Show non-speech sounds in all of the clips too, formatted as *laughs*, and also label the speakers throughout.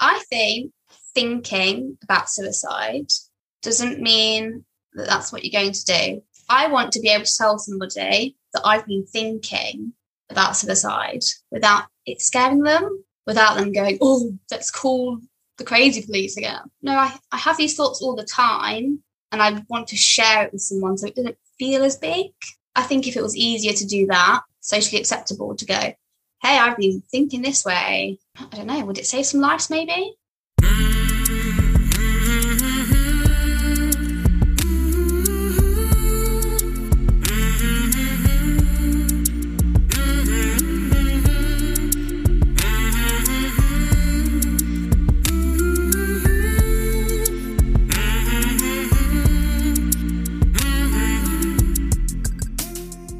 Speaker 1: I think thinking about suicide doesn't mean that that's what you're going to do. I want to be able to tell somebody that I've been thinking about suicide without it scaring them, without them going, oh, let's call the crazy police again. No, I, I have these thoughts all the time and I want to share it with someone so it doesn't feel as big. I think if it was easier to do that, socially acceptable to go, hey, I've been thinking this way. I don't know, would it save some lives maybe?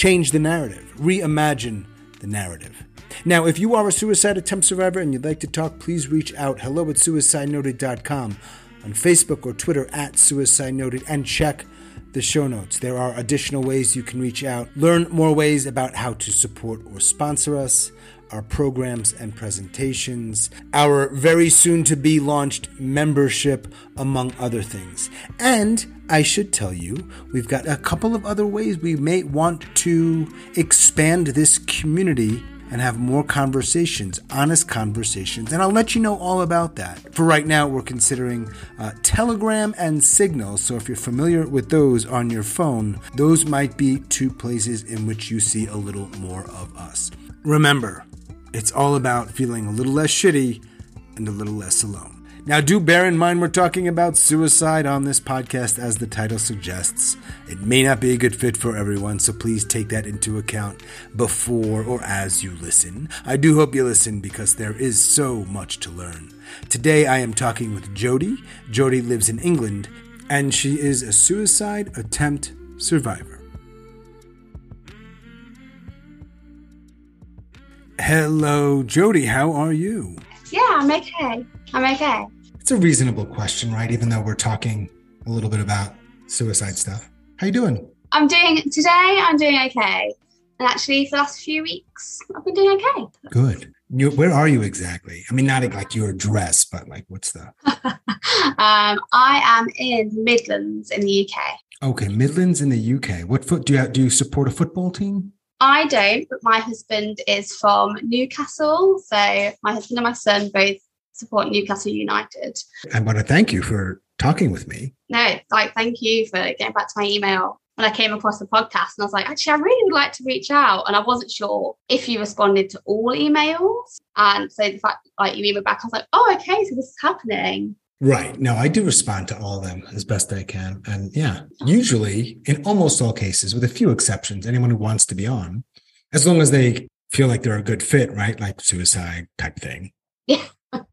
Speaker 2: change the narrative, reimagine the narrative. Now, if you are a suicide attempt survivor and you'd like to talk, please reach out hello at suicidenoted.com on Facebook or Twitter at Suicide Noted and check the show notes. There are additional ways you can reach out, learn more ways about how to support or sponsor us, our programs and presentations, our very soon to be launched membership, among other things. And I should tell you, we've got a couple of other ways we may want to expand this community and have more conversations, honest conversations. And I'll let you know all about that. For right now, we're considering uh, Telegram and Signal. So if you're familiar with those on your phone, those might be two places in which you see a little more of us. Remember, it's all about feeling a little less shitty and a little less alone. Now, do bear in mind we're talking about suicide on this podcast, as the title suggests. It may not be a good fit for everyone, so please take that into account before or as you listen. I do hope you listen because there is so much to learn. Today, I am talking with Jody. Jody lives in England, and she is a suicide attempt survivor. Hello, Jody. How are you?
Speaker 1: Yeah, I'm okay. I'm okay.
Speaker 2: It's a reasonable question, right? Even though we're talking a little bit about suicide stuff. How you doing?
Speaker 1: I'm doing today. I'm doing okay. And actually, for the last few weeks, I've been doing okay.
Speaker 2: Good. You, where are you exactly? I mean, not like your address, but like what's the? *laughs*
Speaker 1: um, I am in Midlands in the UK.
Speaker 2: Okay, Midlands in the UK. What foot do you do? You support a football team?
Speaker 1: I don't, but my husband is from Newcastle. So my husband and my son both support Newcastle United.
Speaker 2: I want to thank you for talking with me.
Speaker 1: No, like thank you for getting back to my email when I came across the podcast and I was like, actually, I really would like to reach out. And I wasn't sure if you responded to all emails. And so the fact like you emailed back, I was like, oh, okay, so this is happening.
Speaker 2: Right. No, I do respond to all of them as best I can. And yeah, usually in almost all cases, with a few exceptions, anyone who wants to be on, as long as they feel like they're a good fit, right? Like suicide type thing.
Speaker 1: Yeah. *laughs*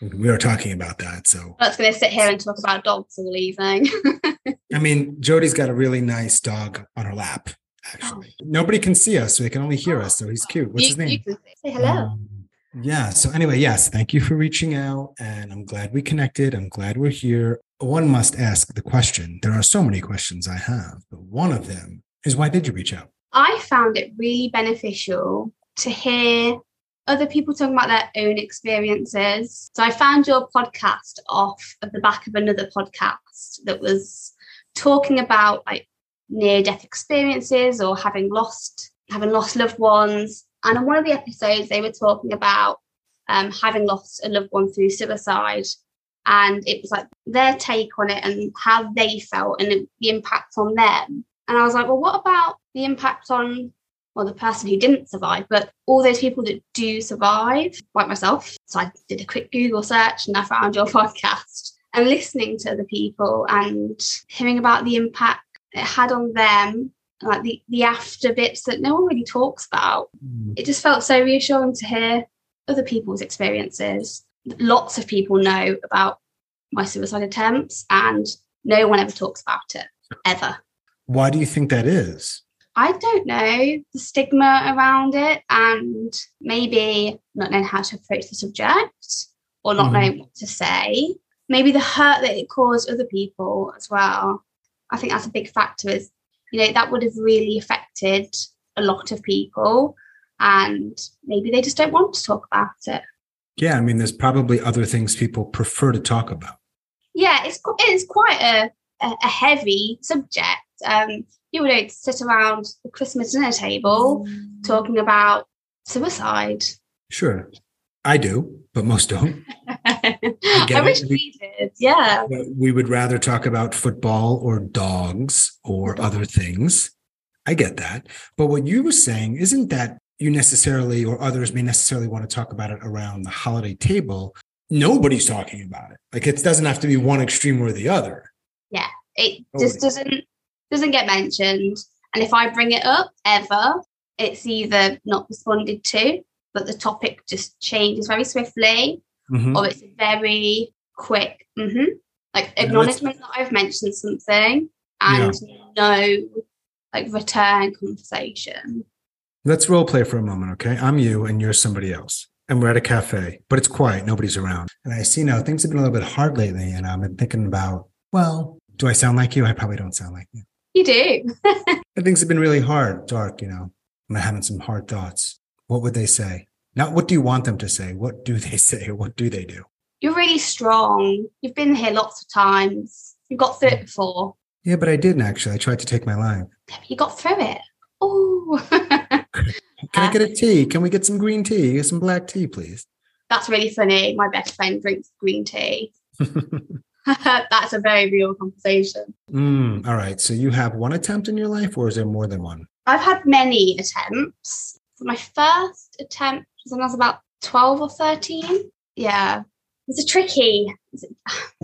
Speaker 2: We are talking about that. So
Speaker 1: was going to sit here and talk about dogs all evening. *laughs*
Speaker 2: I mean, Jody's got a really nice dog on her lap, actually. Oh. Nobody can see us, so they can only hear us. So he's cute. What's
Speaker 1: you,
Speaker 2: his name?
Speaker 1: say hello. Um,
Speaker 2: yeah. So anyway, yes, thank you for reaching out. And I'm glad we connected. I'm glad we're here. One must ask the question. There are so many questions I have, but one of them is why did you reach out?
Speaker 1: I found it really beneficial to hear other people talking about their own experiences. So I found your podcast off of the back of another podcast that was talking about like near death experiences or having lost having lost loved ones and on one of the episodes, they were talking about um, having lost a loved one through suicide. And it was like their take on it and how they felt and the impact on them. And I was like, well, what about the impact on, well, the person who didn't survive, but all those people that do survive, like myself? So I did a quick Google search and I found your *laughs* podcast and listening to the people and hearing about the impact it had on them like the, the after bits that no one really talks about. Mm. It just felt so reassuring to hear other people's experiences. lots of people know about my suicide attempts and no one ever talks about it ever.
Speaker 2: Why do you think that is?
Speaker 1: I don't know the stigma around it and maybe not knowing how to approach the subject or not mm-hmm. knowing what to say. Maybe the hurt that it caused other people as well. I think that's a big factor is, you know, that would have really affected a lot of people and maybe they just don't want to talk about it.
Speaker 2: Yeah, I mean, there's probably other things people prefer to talk about.
Speaker 1: Yeah, it's it's quite a a heavy subject. Um, you don't sit around the Christmas dinner table talking about suicide.
Speaker 2: Sure, I do, but most don't. *laughs*
Speaker 1: I, I wish we, we did. Yeah, uh,
Speaker 2: we would rather talk about football or dogs or other things. I get that, but what you were saying isn't that you necessarily or others may necessarily want to talk about it around the holiday table nobody's talking about it like it doesn't have to be one extreme or the other
Speaker 1: yeah it Nobody. just doesn't doesn't get mentioned and if i bring it up ever it's either not responded to but the topic just changes very swiftly mm-hmm. or it's very quick mm-hmm. like acknowledgement that i've mentioned something and yeah. no like return conversation
Speaker 2: Let's role play for a moment, okay? I'm you and you're somebody else. And we're at a cafe, but it's quiet, nobody's around. And I see now things have been a little bit hard lately. And I've been thinking about, well, do I sound like you? I probably don't sound like you.
Speaker 1: You do. *laughs*
Speaker 2: things have been really hard, dark, you know. I'm having some hard thoughts. What would they say? Not what do you want them to say? What do they *laughs* say? What do they do?
Speaker 1: You're really strong. You've been here lots of times. You've got through it before.
Speaker 2: Yeah, but I didn't actually. I tried to take my life.
Speaker 1: You got through it. Oh. *laughs*
Speaker 2: Can I get a tea? Can we get some green tea? Get some black tea, please.
Speaker 1: That's really funny. My best friend drinks green tea. *laughs* That's a very real conversation.
Speaker 2: Mm, all right. So you have one attempt in your life, or is there more than one?
Speaker 1: I've had many attempts. My first attempt was when I was about 12 or 13. Yeah. It's a tricky,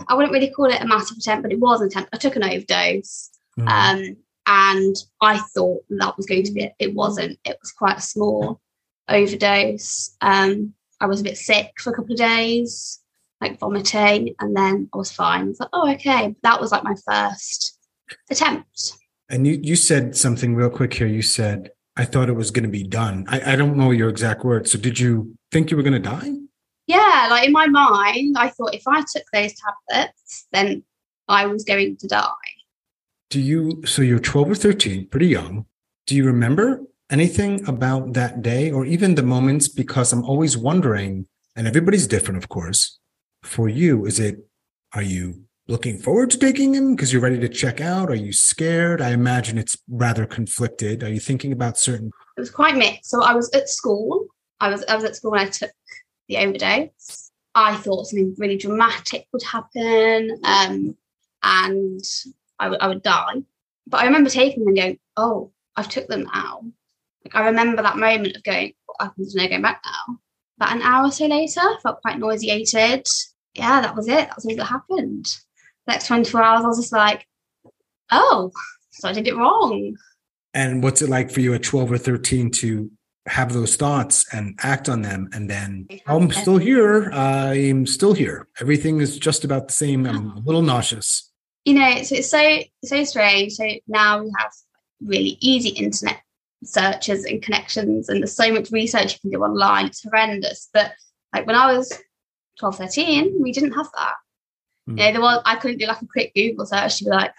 Speaker 1: I wouldn't really call it a massive attempt, but it was an attempt. I took an overdose. Mm. Um, and I thought that was going to be it. It wasn't. It was quite a small overdose. Um, I was a bit sick for a couple of days, like vomiting, and then I was fine. I was like, oh, okay. That was like my first attempt.
Speaker 2: And you you said something real quick here. You said, I thought it was going to be done. I, I don't know your exact words. So did you think you were going to die?
Speaker 1: Yeah, like in my mind, I thought if I took those tablets, then I was going to die
Speaker 2: do you so you're 12 or 13 pretty young do you remember anything about that day or even the moments because i'm always wondering and everybody's different of course for you is it are you looking forward to taking him because you're ready to check out are you scared i imagine it's rather conflicted are you thinking about certain
Speaker 1: it was quite mixed so i was at school i was i was at school when i took the overdose i thought something really dramatic would happen um, and I, w- I would die. But I remember taking them and going, oh, I've took them now. Like I remember that moment of going, what happens when I go back now? About an hour or so later, I felt quite nauseated. Yeah, that was it. That was all that happened. Next 24 hours, I was just like, oh, so I did it wrong.
Speaker 2: And what's it like for you at 12 or 13 to have those thoughts and act on them and then i'm still here i'm still here everything is just about the same i'm a little nauseous
Speaker 1: you know, so it's so so strange. So now we have really easy internet searches and connections, and there's so much research you can do online. It's horrendous. But like when I was 12, 13, we didn't have that. Mm. You know, there was I couldn't do like a quick Google search to be like,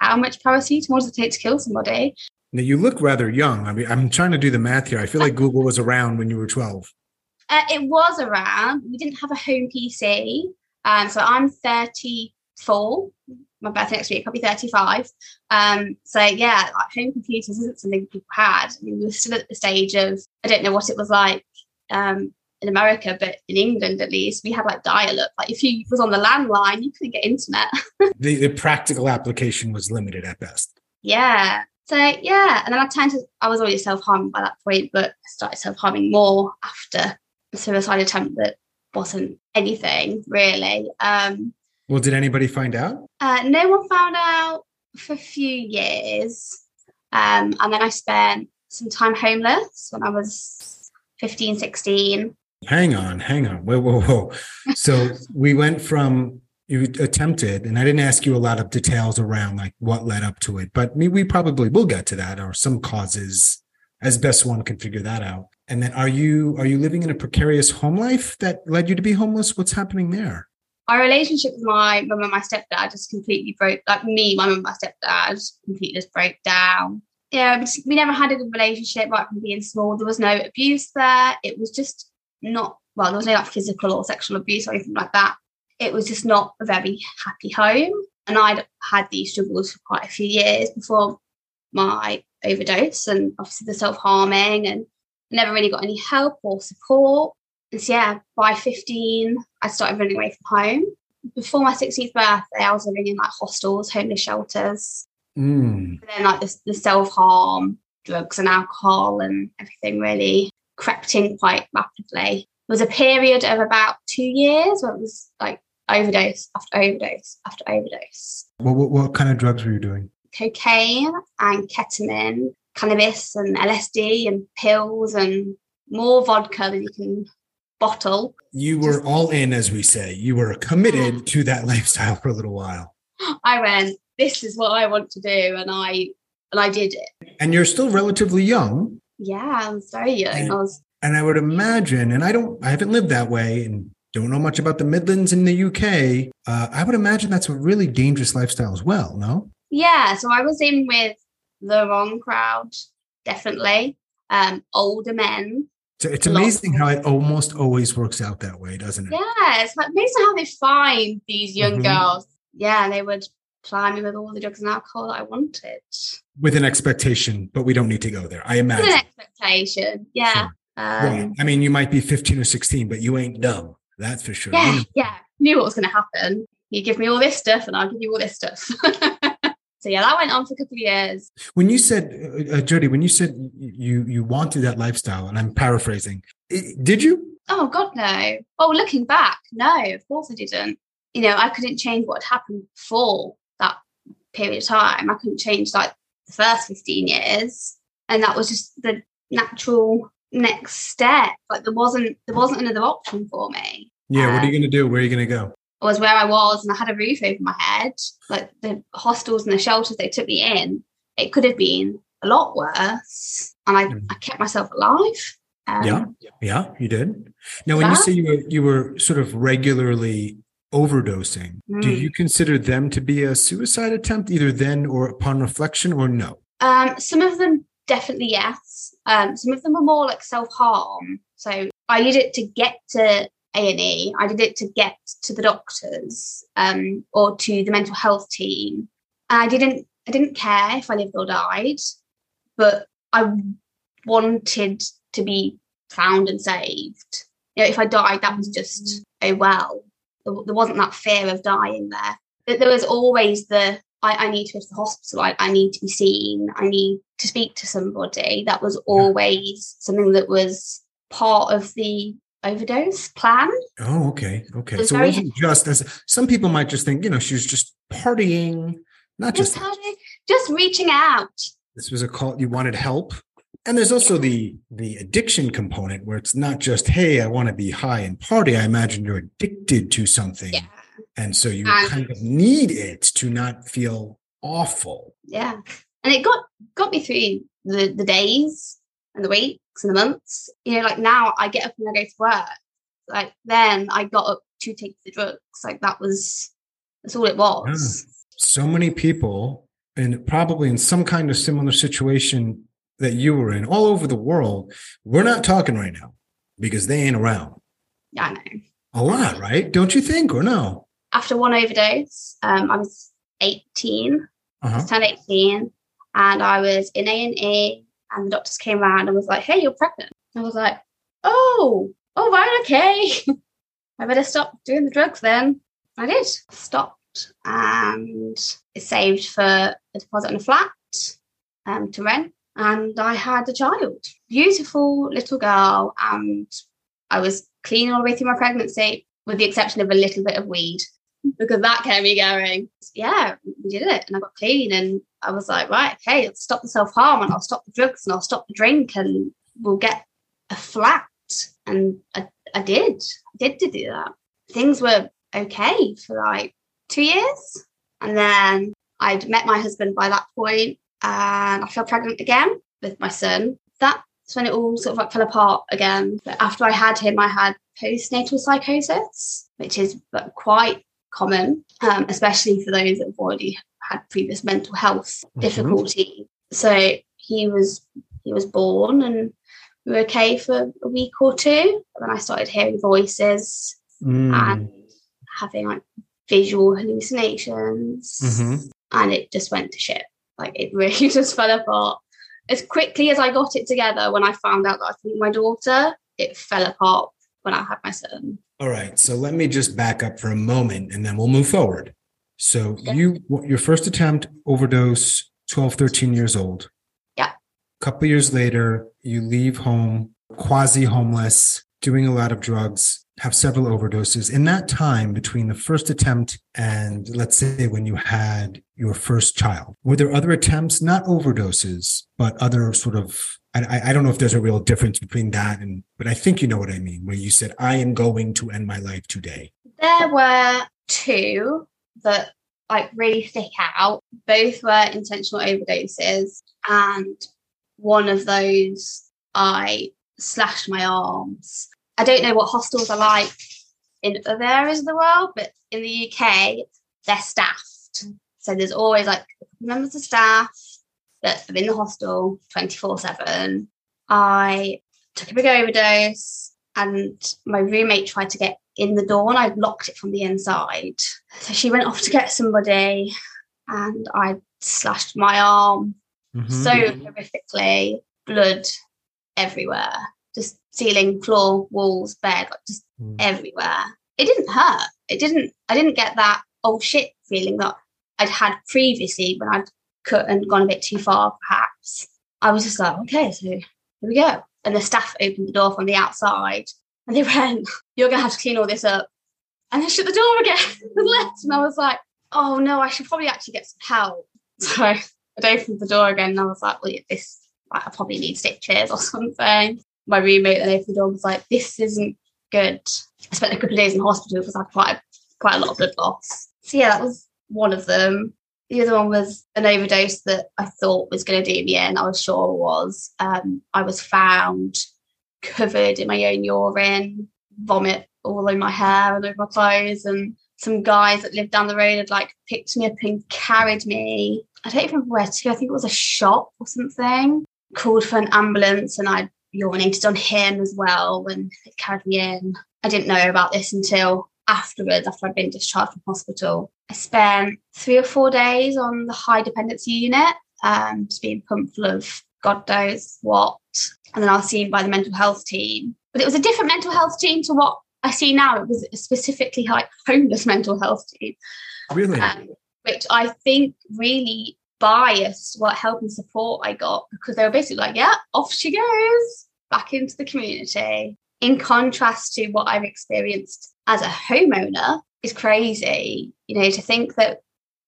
Speaker 1: how much paracetamol does it take to kill somebody?
Speaker 2: Now you look rather young. I mean, I'm trying to do the math here. I feel like Google was around when you were 12.
Speaker 1: Uh, it was around. We didn't have a home PC. Um, so I'm 34 my birthday next week, I'll be 35. Um, so yeah, like home computers isn't something people had. I mean, we were still at the stage of I don't know what it was like um, in America, but in England at least, we had like dial-up. Like if you was on the landline, you couldn't get internet. *laughs*
Speaker 2: the, the practical application was limited at best.
Speaker 1: Yeah. So yeah, and then I turned to I was already self-harming by that point, but I started self-harming more after a suicide attempt that wasn't anything really. Um,
Speaker 2: well, did anybody find out?
Speaker 1: Uh, no one found out for a few years. Um, and then I spent some time homeless when I was 15, 16.
Speaker 2: Hang on, hang on. Whoa, whoa, whoa. So we went from you attempted, and I didn't ask you a lot of details around like what led up to it, but we, we probably will get to that or some causes as best one can figure that out. And then are you are you living in a precarious home life that led you to be homeless? What's happening there?
Speaker 1: Our relationship with my mum and my stepdad just completely broke like me, my mum and my stepdad completely just broke down. Yeah, we never had a good relationship right from being small. There was no abuse there. It was just not well, there was no like physical or sexual abuse or anything like that. It was just not a very happy home. And I'd had these struggles for quite a few years before my overdose and obviously the self-harming and never really got any help or support. And so yeah, by 15, I started running away from home. Before my 16th birthday, I was living in like hostels, homeless shelters.
Speaker 2: Mm.
Speaker 1: then like the, the self-harm, drugs and alcohol and everything really crept in quite rapidly. There was a period of about two years where it was like overdose after overdose after overdose.
Speaker 2: What, what, what kind of drugs were you doing?
Speaker 1: Cocaine and ketamine, cannabis and LSD and pills and more vodka than you can bottle.
Speaker 2: You were Just, all in, as we say. You were committed yeah. to that *laughs* lifestyle for a little while.
Speaker 1: I went, this is what I want to do. And I and I did it.
Speaker 2: And you're still relatively young.
Speaker 1: Yeah, I'm very young.
Speaker 2: And,
Speaker 1: I was
Speaker 2: and I would imagine, and I don't I haven't lived that way and don't know much about the Midlands in the UK. Uh, I would imagine that's a really dangerous lifestyle as well, no?
Speaker 1: Yeah. So I was in with the wrong crowd, definitely. Um, older men.
Speaker 2: So it's amazing how it almost always works out that way, doesn't it?
Speaker 1: Yeah, it's amazing how they find these young mm-hmm. girls. Yeah, they would me with all the drugs and alcohol that I wanted.
Speaker 2: With an expectation, but we don't need to go there. I imagine. With
Speaker 1: an expectation, yeah. Um,
Speaker 2: right. I mean, you might be 15 or 16, but you ain't dumb. That's for sure.
Speaker 1: Yeah, yeah. Knew what was going to happen. You give me all this stuff, and I'll give you all this stuff. *laughs* so yeah, that went on for a couple of years.
Speaker 2: When you said, uh, uh Jody, when you said you you wanted that lifestyle, and I'm paraphrasing, did you?
Speaker 1: Oh God, no. Oh, looking back, no, of course I didn't. You know, I couldn't change what had happened before that period of time. I couldn't change like the first 15 years. And that was just the natural next step. Like there wasn't there wasn't another option for me.
Speaker 2: Yeah, um, what are you um, gonna do? Where are you gonna go?
Speaker 1: I was where I was and I had a roof over my head. Like the hostels and the shelters they took me in, it could have been a lot worse. And I, mm. I kept myself alive.
Speaker 2: Um, yeah, yeah, you did. Now, when you say you were you were sort of regularly overdosing, mm. do you consider them to be a suicide attempt, either then or upon reflection, or no?
Speaker 1: Um, some of them definitely yes. Um, some of them are more like self harm. So I did it to get to A and E. I did it to get to the doctors um, or to the mental health team. And I didn't. I didn't care if I lived or died, but I wanted to be found and saved. You know, if I died, that was just oh well. There wasn't that fear of dying there. There was always the I, I need to go to the hospital. I, I need to be seen. I need to speak to somebody. That was always something that was part of the overdose plan.
Speaker 2: Oh, okay. Okay. So it wasn't just as some people might just think, you know, she was just partying, not just just,
Speaker 1: partying, just reaching out.
Speaker 2: This was a call you wanted help. And there's also the the addiction component where it's not just, hey, I want to be high and party. I imagine you're addicted to something. Yeah. And so you and, kind of need it to not feel awful.
Speaker 1: Yeah. And it got got me through the, the days and the weeks and the months. You know, like now I get up and I go to work. Like then I got up to take the drugs. Like that was that's all it was. Yeah.
Speaker 2: So many people and probably in some kind of similar situation that you were in all over the world, we're not talking right now because they ain't around.
Speaker 1: Yeah, I know.
Speaker 2: A lot, right? Don't you think, or no?
Speaker 1: after one overdose, um, I was 18. Uh-huh. I was turned 18 and I was in A&E and the doctors came around and was like, hey, you're pregnant. I was like, oh, oh, right, okay. *laughs* I better stop doing the drugs then. I did. Stopped and it saved for a deposit on a flat um, to rent. And I had a child, beautiful little girl. And I was clean all the way through my pregnancy, with the exception of a little bit of weed because that kept me going. Yeah, we did it and I got clean and I was like, right, okay, let's stop the self harm and I'll stop the drugs and I'll stop the drink and we'll get a flat and I did. I did to do that. Things were okay for like two years. And then I'd met my husband by that point and I fell pregnant again with my son. That's when it all sort of like fell apart again. But after I had him, I had postnatal psychosis, which is quite common, um, especially for those that have already had previous mental health mm-hmm. difficulty. So he was he was born and we were okay for a week or two. Then I started hearing voices mm. and having like visual hallucinations, mm-hmm. and it just went to shit. Like it really *laughs* just fell apart. As quickly as I got it together when I found out that I think my daughter, it fell apart when I had my son.
Speaker 2: All right. So let me just back up for a moment and then we'll move forward. So okay. you your first attempt overdose 12 13 years old.
Speaker 1: Yeah.
Speaker 2: A couple years later you leave home quasi homeless, doing a lot of drugs, have several overdoses. In that time between the first attempt and let's say when you had your first child, were there other attempts, not overdoses, but other sort of I, I don't know if there's a real difference between that and but I think you know what I mean, where you said, I am going to end my life today.
Speaker 1: There were two that like really stick out. Both were intentional overdoses, and one of those I slashed my arms. I don't know what hostels are like in other areas of the world, but in the UK, they're staffed. So there's always like members of staff that are in the hostel 24 7. I took a big overdose and my roommate tried to get in the door and I locked it from the inside. So she went off to get somebody and I slashed my arm mm-hmm. so horrifically, blood everywhere, just ceiling, floor, walls, bed, like just mm. everywhere. It didn't hurt. It didn't, I didn't get that oh shit feeling that I'd had previously when I'd cut and gone a bit too far, perhaps. I was just like, okay, so here we go. And the staff opened the door from the outside and they *laughs* went, You're going to have to clean all this up. And they shut the door again *laughs* and left. And I was like, Oh no, I should probably actually get some help. *laughs* So I opened the door again and I was like, Well, this I probably need stitches or something. My roommate then opened the door and was like, This isn't good. I spent a couple of days in hospital because I had quite, quite a lot of blood loss. So yeah, that was one of them. The other one was an overdose that I thought was going to do me in. I was sure was. Um, I was found covered in my own urine, vomit all over my hair and over my clothes. And some guys that lived down the road had like picked me up and carried me. I don't even remember where to. I think it was a shop or something. Called for an ambulance and I urinated on him as well when they carried me in. I didn't know about this until afterwards, after I'd been discharged from hospital. I spent three or four days on the high dependency unit, um, just being pumped full of God knows what. And then I was seen by the mental health team. But it was a different mental health team to what I see now. It was specifically like homeless mental health team.
Speaker 2: Really? Um,
Speaker 1: which I think really biased what help and support I got because they were basically like, yeah, off she goes back into the community. In contrast to what I've experienced as a homeowner is crazy. You know, to think that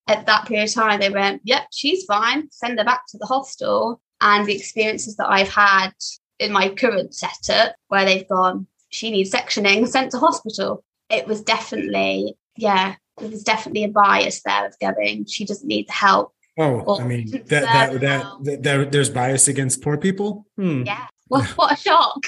Speaker 1: at that period of time they went, yep, she's fine, send her back to the hostel. And the experiences that I've had in my current setup where they've gone, she needs sectioning, sent to hospital. It was definitely, yeah, there was definitely a bias there of going, she doesn't need the help.
Speaker 2: Oh, I mean, that, that, that, that, there's bias against poor people?
Speaker 1: Hmm. Yeah. What, *laughs* what a shock.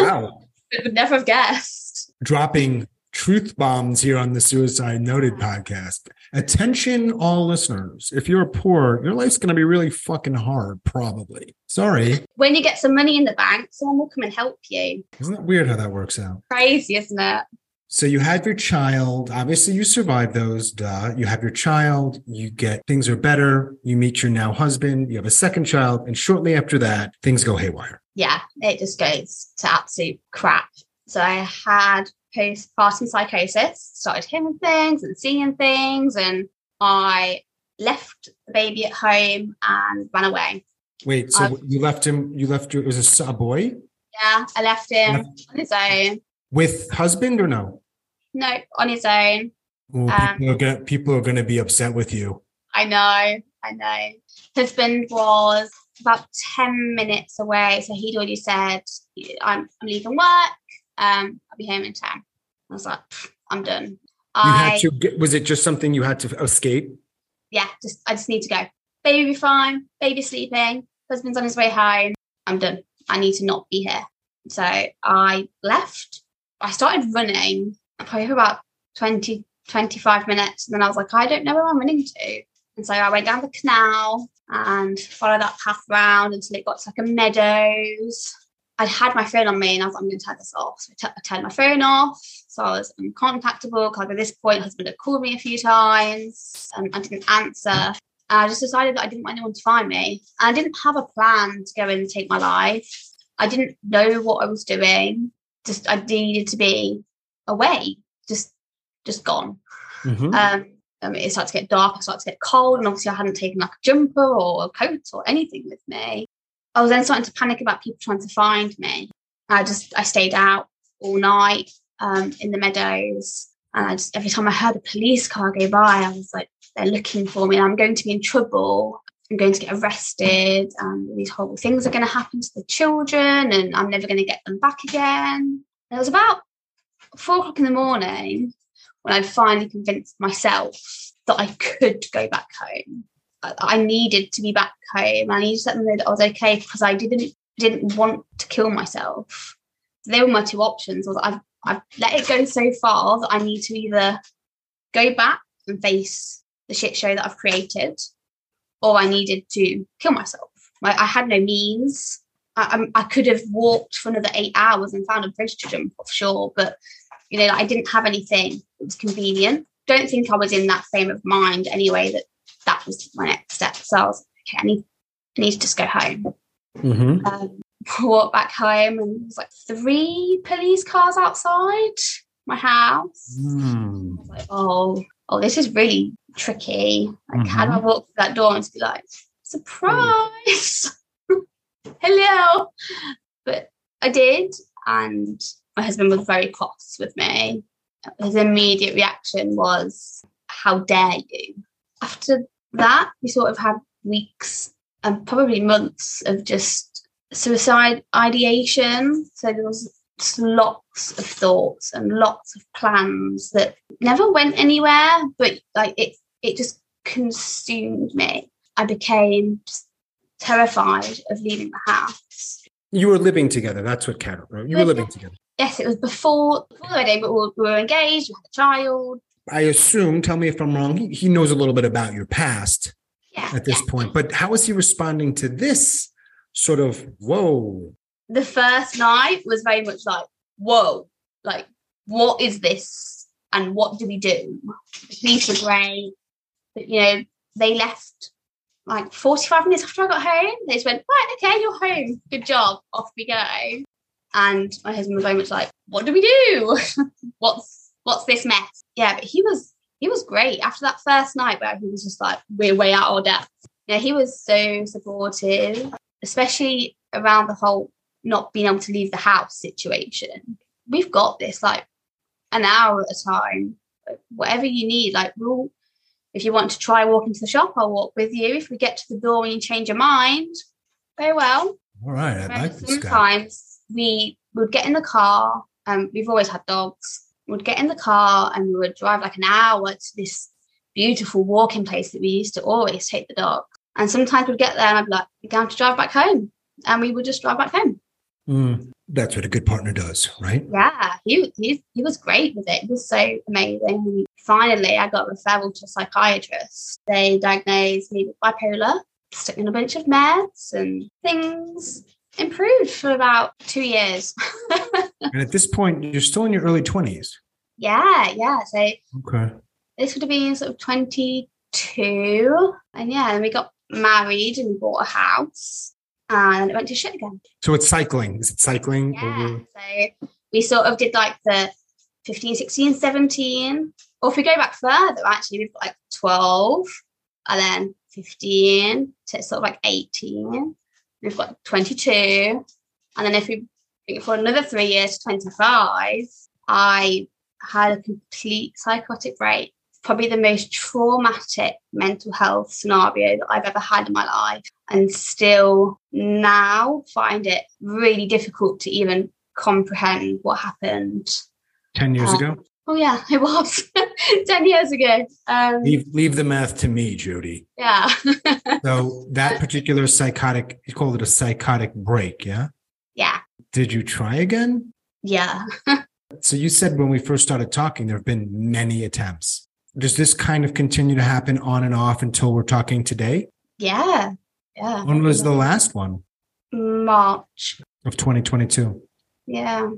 Speaker 2: wow. *laughs*
Speaker 1: I would never have guessed.
Speaker 2: Dropping truth bombs here on the Suicide Noted podcast. Attention, all listeners. If you're poor, your life's going to be really fucking hard, probably. Sorry.
Speaker 1: When you get some money in the bank, someone will come and help you.
Speaker 2: Isn't that weird how that works out?
Speaker 1: Crazy, isn't it?
Speaker 2: So you have your child. Obviously, you survive those. Duh. You have your child. You get things are better. You meet your now husband. You have a second child, and shortly after that, things go haywire.
Speaker 1: Yeah, it just goes to absolute crap. So I had postpartum psychosis, started hearing things and seeing things, and I left the baby at home and ran away.
Speaker 2: Wait, so um, you left him? You left? Your? It was a, a boy?
Speaker 1: Yeah, I left him left on his own.
Speaker 2: With husband or no?
Speaker 1: No, on his own.
Speaker 2: Um, people, are gonna, people are gonna be upset with you.
Speaker 1: I know, I know. Husband was about 10 minutes away. So he'd already said, I'm, I'm leaving work Um, I'll be home in 10. I was like, I'm done. You
Speaker 2: I, had to was it just something you had to escape?
Speaker 1: Yeah, just I just need to go. Baby fine, baby sleeping, husband's on his way home. I'm done. I need to not be here. So I left. I started running probably for about 20, 25 minutes. And then I was like, I don't know where I'm running to. And so I went down the canal and followed that path round until it got to like a meadows. I'd had my phone on me and I was like, I'm going to turn this off. So I, t- I turned my phone off. So I was uncontactable because at this point, husband had called me a few times and I didn't answer. And I just decided that I didn't want anyone to find me. And I didn't have a plan to go and take my life. I didn't know what I was doing. Just I needed to be away, just just gone. Mm-hmm. Um, I mean, it started to get dark, it started to get cold, and obviously I hadn't taken like a jumper or a coat or anything with me. I was then starting to panic about people trying to find me. I just I stayed out all night um, in the meadows, and I just every time I heard a police car go by, I was like, they're looking for me, and I'm going to be in trouble. I'm going to get arrested, and these horrible things are going to happen to the children, and I'm never going to get them back again. And it was about four o'clock in the morning when I'd finally convinced myself that I could go back home. I needed to be back home. I needed to know that I was okay because I didn't didn't want to kill myself. So they were my two options. Was I've I've let it go so far that I need to either go back and face the shit show that I've created, or I needed to kill myself. I, I had no means. I, I, could have walked for another eight hours and found a bridge to jump off shore, but you know, I didn't have anything It was convenient. Don't think I was in that frame of mind anyway that that was my next step. So I was okay, I need, I need to just go home. Mm-hmm. Um, *laughs* walk back home and there was like three police cars outside my house. Mm. I was like, oh, oh, this is really tricky. Like, mm-hmm. how do I walk through that door and be like, surprise? *laughs* Hello. But I did, and my husband was very cross with me. His immediate reaction was, How dare you? After that, we sort of had weeks and probably months of just suicide ideation. So there was lots of thoughts and lots of plans that never went anywhere, but like it it just consumed me. I became terrified of leaving the house.
Speaker 2: You were living together. That's what counted, right? You were living together
Speaker 1: yes, it was before, before the wedding, but we were engaged, we had a child.
Speaker 2: I assume, tell me if I'm wrong, he, he knows a little bit about your past yeah, at this yeah. point. But how is he responding to this sort of whoa?
Speaker 1: The first night was very much like, whoa, like, what is this? And what do we do? The police were great. But, you know, they left like 45 minutes after I got home. They just went, right, okay, you're home. Good job. Off we go. And my husband was very much like, "What do we do? *laughs* what's what's this mess?" Yeah, but he was he was great after that first night where he was just like, "We're way out our depth." Yeah, he was so supportive, especially around the whole not being able to leave the house situation. We've got this like an hour at a time, whatever you need. Like, we'll, if you want to try walking to the shop, I'll walk with you. If we get to the door and you change your mind, very well.
Speaker 2: All right, I like this
Speaker 1: Sometimes we would get in the car. Um, we've always had dogs. We'd get in the car and we would drive like an hour to this beautiful walking place that we used to always take the dog. And sometimes we'd get there and I'd be like, we're going to drive back home. And we would just drive back home.
Speaker 2: Mm, that's what a good partner does, right?
Speaker 1: Yeah, he, he, he was great with it. He was so amazing. Finally, I got referral to a psychiatrist. They diagnosed me with bipolar, stuck in a bunch of meds and things improved for about two years. *laughs*
Speaker 2: and at this point, you're still in your early 20s.
Speaker 1: Yeah, yeah. So
Speaker 2: okay.
Speaker 1: this would have been sort of 22. And yeah, and we got married and bought a house. And it went to shit again.
Speaker 2: So it's cycling. Is it cycling?
Speaker 1: Yeah. Over? So we sort of did like the 15, 16, 17. Or if we go back further, actually, we've got like 12 and then 15 to sort of like 18 we've got 22. And then if we for another three years to 25, I had a complete psychotic break. Probably the most traumatic mental health scenario that I've ever had in my life, and still now find it really difficult to even comprehend what happened.
Speaker 2: 10 years
Speaker 1: Um,
Speaker 2: ago?
Speaker 1: Oh yeah, *laughs* it was *laughs* 10 years ago. Um,
Speaker 2: Leave, leave the math to me, Jody.
Speaker 1: yeah. *laughs*
Speaker 2: So that particular psychotic, you called it a psychotic break, yeah?
Speaker 1: yeah.
Speaker 2: Did you try again?
Speaker 1: Yeah.
Speaker 2: So you said when we first started talking, there have been many attempts. Does this kind of continue to happen on and off until we're talking today?
Speaker 1: Yeah. Yeah.
Speaker 2: When was the last one
Speaker 1: March?
Speaker 2: of 2022?
Speaker 1: Yeah.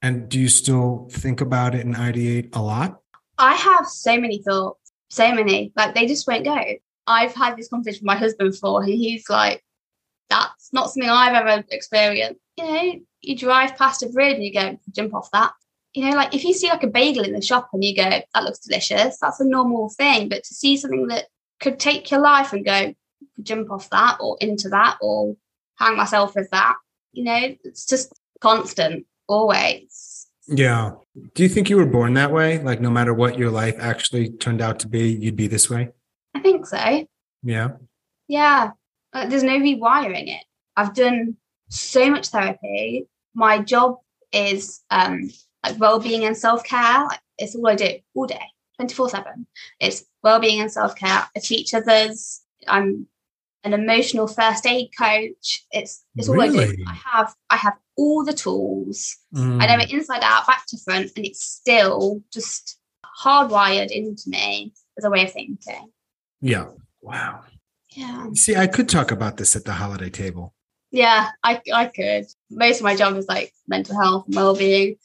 Speaker 2: And do you still think about it and ideate a lot?
Speaker 1: I have so many thoughts, so many. Like they just won't go. I've had this conversation with my husband before, and he's like, "That's not something I've ever experienced." You know, you drive past a bridge and you go, "Jump off that." You know, like if you see like a bagel in the shop and you go, "That looks delicious," that's a normal thing. But to see something that could take your life and go, "Jump off that," or into that, or hang myself with that, you know, it's just constant, always.
Speaker 2: Yeah. Do you think you were born that way? Like no matter what your life actually turned out to be, you'd be this way?
Speaker 1: I think so.
Speaker 2: Yeah.
Speaker 1: Yeah, uh, there's no rewiring it. I've done so much therapy. My job is um, like well-being and self-care. Like it's all I do all day, twenty-four seven. It's well-being and self-care. I teach others. I'm an emotional first aid coach. It's it's all I do. I have I have all the tools.
Speaker 2: Mm.
Speaker 1: I know it inside out, back to front, and it's still just hardwired into me as a way of thinking.
Speaker 2: Yeah. Wow.
Speaker 1: Yeah.
Speaker 2: See, I could talk about this at the holiday table.
Speaker 1: Yeah, I I could. Most of my job is like mental health and well-being,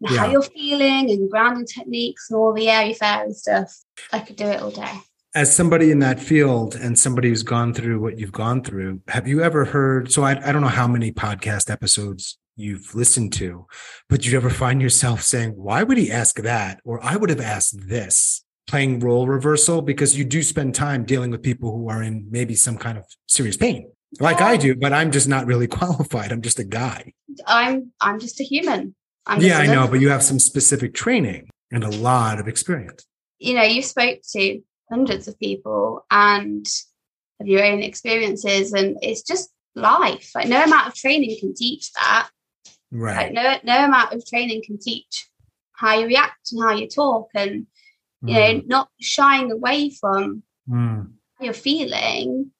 Speaker 1: and how you're feeling, and grounding techniques, and all the airy fairy stuff. I could do it all day.
Speaker 2: As somebody in that field and somebody who's gone through what you've gone through, have you ever heard? So I, I don't know how many podcast episodes you've listened to, but you ever find yourself saying, why would he ask that? Or I would have asked this, playing role reversal, because you do spend time dealing with people who are in maybe some kind of serious pain, like I do, but I'm just not really *laughs* qualified. I'm just a guy.
Speaker 1: I'm I'm just a human.
Speaker 2: Yeah, I know, but you have some specific training and a lot of experience.
Speaker 1: You know, you spoke to hundreds of people and have your own experiences, and it's just life. Like no amount of training can teach that.
Speaker 2: Right.
Speaker 1: Like no no amount of training can teach how you react and how you talk, and you
Speaker 2: Mm,
Speaker 1: know, not shying away from
Speaker 2: mm.
Speaker 1: how you're feeling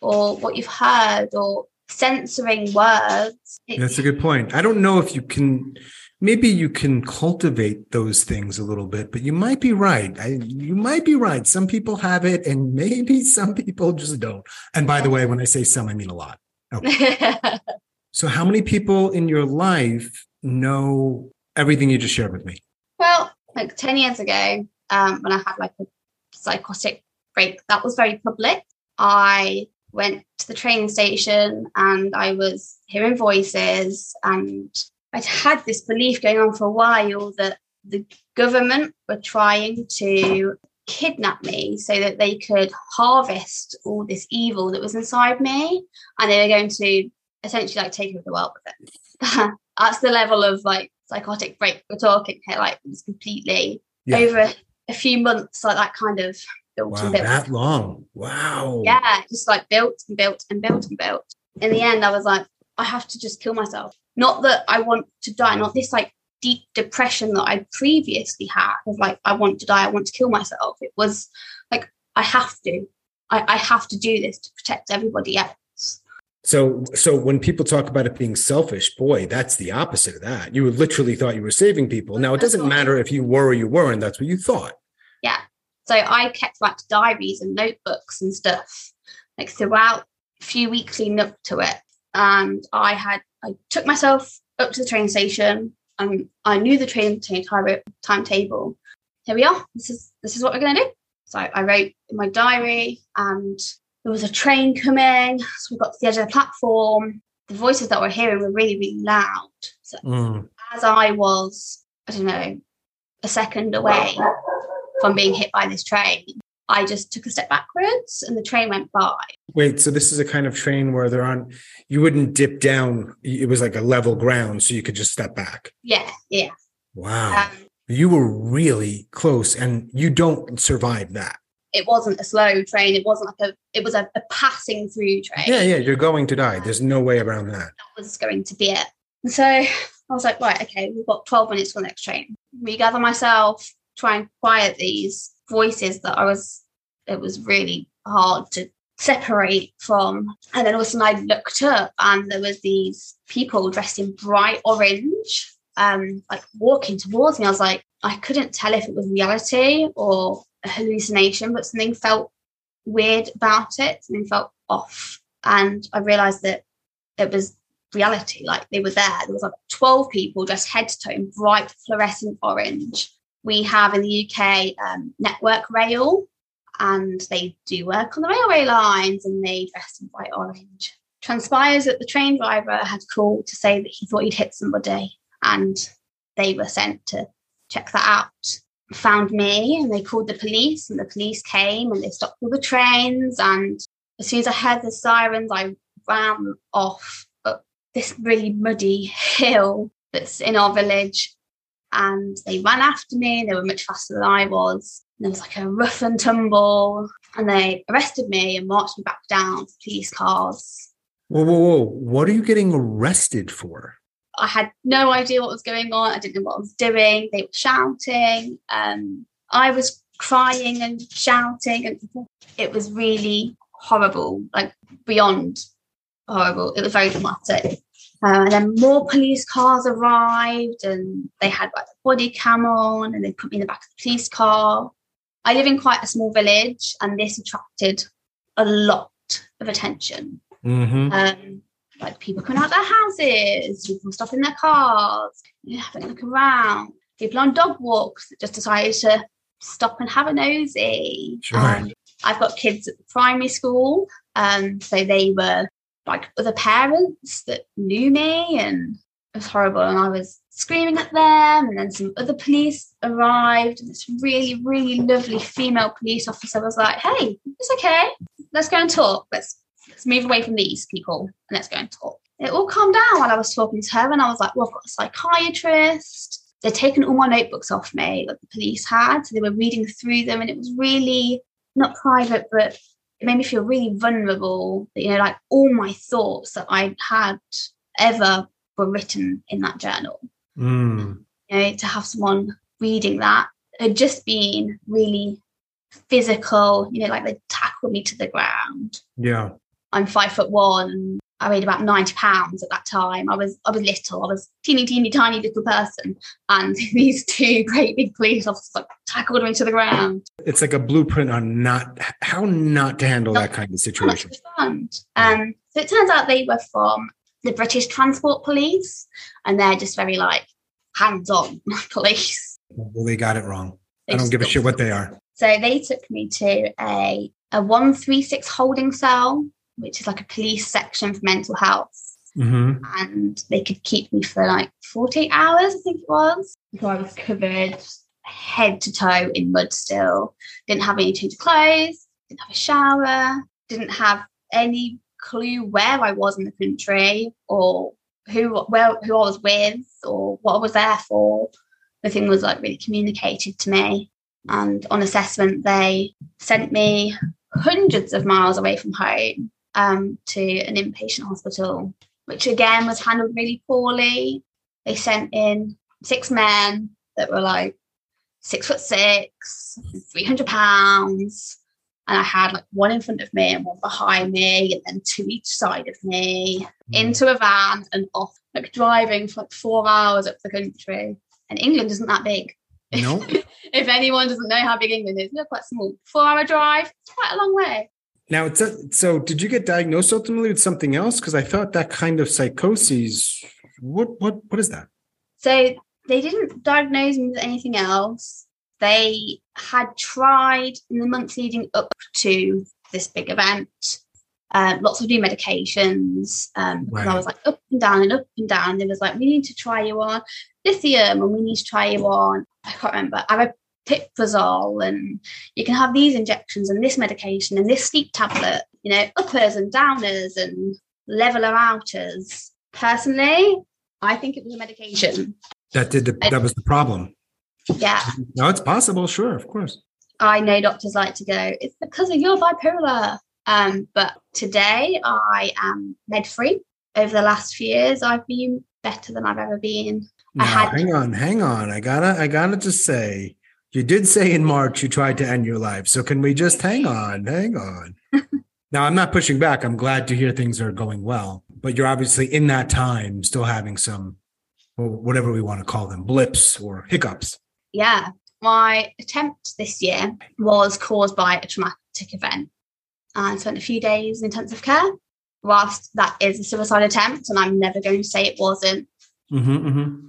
Speaker 1: or what you've heard or censoring words.
Speaker 2: That's a good point. I don't know if you can. Maybe you can cultivate those things a little bit, but you might be right. I, you might be right. Some people have it, and maybe *laughs* some people just don't. And by the way, when I say some, I mean a lot. okay. *laughs* So, how many people in your life know everything you just shared with me?
Speaker 1: well, like 10 years ago, um, when I had like a psychotic break, that was very public. I went to the train station and I was hearing voices and I'd had this belief going on for a while that the government were trying to kidnap me so that they could harvest all this evil that was inside me and they were going to essentially like take over the world with it. *laughs* That's the level of like psychotic break we're talking here. Like it's completely
Speaker 2: Yeah.
Speaker 1: over a, a few months, like that kind of built
Speaker 2: Wow,
Speaker 1: and built.
Speaker 2: that long. Wow.
Speaker 1: Yeah, just like built and built and built and built. In the end, I was like, I have to just kill myself. Not that I want to die, not this like deep depression that I previously had of like, I want to die, I want to kill myself. It was like, I have to. I, I have to do this to protect everybody else.
Speaker 2: So, so when people talk about it being selfish, boy, that's the opposite of that. You literally thought you were saving people. Now, it doesn't matter if you were or you weren't. That's what you thought.
Speaker 1: Yeah. So I kept like diaries and notebooks and stuff like throughout a few weeks leading up to it. And I had I took myself up to the train station and I knew the train timetable. Here we are. This is this is what we're gonna do. So I wrote in my diary and there was a train coming. So we got to the edge of the platform. The voices that we're hearing were really, really loud. So
Speaker 2: Mm.
Speaker 1: as I was, I don't know, a second away from being hit by this train, I just took a step backwards and the train went by.
Speaker 2: Wait, so this is a kind of train where there aren't, you wouldn't dip down. It was like a level ground, so you could just step back.
Speaker 1: Yeah, yeah.
Speaker 2: Wow.
Speaker 1: Um,
Speaker 2: You were really close and you don't survive that.
Speaker 1: it wasn't a slow train. It wasn't like a, it was a, a passing through train.
Speaker 2: Yeah, yeah, you're going to die. There's no way around that.
Speaker 1: That was going to be it. And so I was like, right, okay, we've got 12 minutes for the next train. Regather myself, try and quiet these voices that I was, it was really hard to separate from. And then all of a sudden I looked up and there was these people dressed in bright orange, um, like walking towards me. I was like, I couldn't tell if it was reality or a hallucination, but something felt weird about it. Something felt off. And I realized that it was reality. Like they were there. There was like 12 people dressed head to toe in bright fluorescent orange. We have in the UK um, Network Rail, and they do work on the railway lines and they dress in bright orange. Transpires that the train driver had called to say that he thought he'd hit somebody and they were sent to check that out. Found me and they called the police and the police came and they stopped all the trains and as soon as I heard the sirens I ran off up this really muddy hill that's in our village and they ran after me they were much faster than I was there was like a rough and tumble, and they arrested me and marched me back down to police cars.
Speaker 2: Whoa, whoa, whoa. What are you getting arrested for?
Speaker 1: I had no idea what was going on. I didn't know what I was doing. They were shouting. Um, I was crying and shouting, and it was really horrible, like beyond horrible. It was very dramatic. Uh, and then more police cars arrived, and they had like a body cam on, and they put me in the back of the police car. I live in quite a small village, and this attracted a lot of attention. Mm-hmm. Um, like people coming out of their houses, people stopping their cars, you know, having a look around, people on dog walks that just decided to stop and have a nosy.
Speaker 2: Sure. Um,
Speaker 1: I've got kids at primary school, um, so they were like other parents that knew me, and it was horrible. And I was screaming at them. And then some other police arrived. And this really, really lovely female police officer was like, hey, it's okay. Let's go and talk. Let's let's move away from these people and let's go and talk. It all calmed down while I was talking to her. And I was like, well, I've got a psychiatrist. They'd taken all my notebooks off me that the police had. So they were reading through them. And it was really not private, but it made me feel really vulnerable. You know, like all my thoughts that I had ever were written in that journal.
Speaker 2: Mm.
Speaker 1: You know, to have someone reading that had just been really physical, you know, like they tackled me to the ground.
Speaker 2: Yeah.
Speaker 1: I'm five foot one I weighed about 90 pounds at that time. I was I was little, I was teeny, teeny, tiny little person. And *laughs* these two great big police officers like tackled me to the ground.
Speaker 2: It's like a blueprint on not how not to handle that kind of situation.
Speaker 1: Um, so it turns out they were from the British Transport Police, and they're just very like hands-on *laughs* police.
Speaker 2: Well, they got it wrong. They I don't give a shit what they are.
Speaker 1: So they took me to a a one three six holding cell, which is like a police section for mental health.
Speaker 2: Mm-hmm.
Speaker 1: And they could keep me for like 48 hours, I think it was. So I was covered head to toe in mud still. Didn't have any change of clothes, didn't have a shower, didn't have any clue where I was in the country or who where who I was with or what I was there for. Nothing was like really communicated to me. And on assessment, they sent me hundreds of miles away from home um, to an inpatient hospital, which again was handled really poorly. They sent in six men that were like six foot six, 300 pounds, and I had like one in front of me and one behind me, and then two each side of me, mm. into a van and off, like driving for like four hours up the country. And England isn't that big.
Speaker 2: No. *laughs*
Speaker 1: if anyone doesn't know how big England is, we're quite small. Four hour drive, it's quite a long way.
Speaker 2: Now, it's a, so did you get diagnosed ultimately with something else? Because I thought that kind of psychosis. What what what is that?
Speaker 1: So they didn't diagnose me with anything else they had tried in the months leading up to this big event um, lots of new medications um, right. I was like up and down and up and down. It was like, we need to try you on lithium and we need to try you on, I can't remember, aripiprazole and you can have these injections and this medication and this sleep tablet, you know, uppers and downers and leveler outers. Personally, I think it was a medication.
Speaker 2: That did the, that was the problem.
Speaker 1: Yeah.
Speaker 2: No, it's possible. Sure, of course.
Speaker 1: I know doctors like to go, it's because of your bipolar. Um, but today I am med free. Over the last few years, I've been better than I've ever been.
Speaker 2: Now,
Speaker 1: I had
Speaker 2: hang on, hang on. I gotta, I gotta just say, you did say in March you tried to end your life. So can we just hang *laughs* on, hang on? now I'm not pushing back. I'm glad to hear things are going well, but you're obviously in that time still having some, whatever we want to call them, blips or hiccups.
Speaker 1: yeah, my attempt this year was caused by a traumatic event. I spent a few days in intensive care. Whilst that is a suicide attempt, and I'm never going to say it wasn't,
Speaker 2: Mm-hmm, mm-hmm.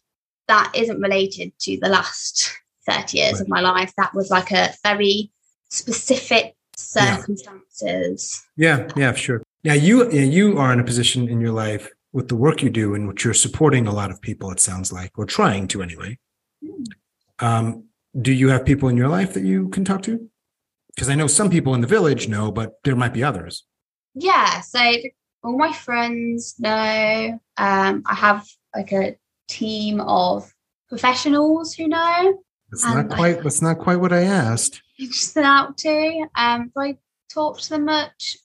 Speaker 1: that isn't related to the last 30 years of my life. That was like a very specific circumstances.
Speaker 2: Yeah, yeah, sure. Yeah, you, yeah, you are in a position in your life with the work you do in which you're supporting a lot of people. It sounds like, or trying to anyway. Um, do you have people in your life that you can talk to? Because I know some people in the village know, but there might be others.
Speaker 1: Yeah, so all my friends know. Um, I have like a team of professionals who know.
Speaker 2: That's
Speaker 1: And
Speaker 2: not
Speaker 1: I-
Speaker 2: quite. That's not quite what I asked.
Speaker 1: interested out to. Um, do I talk to them much?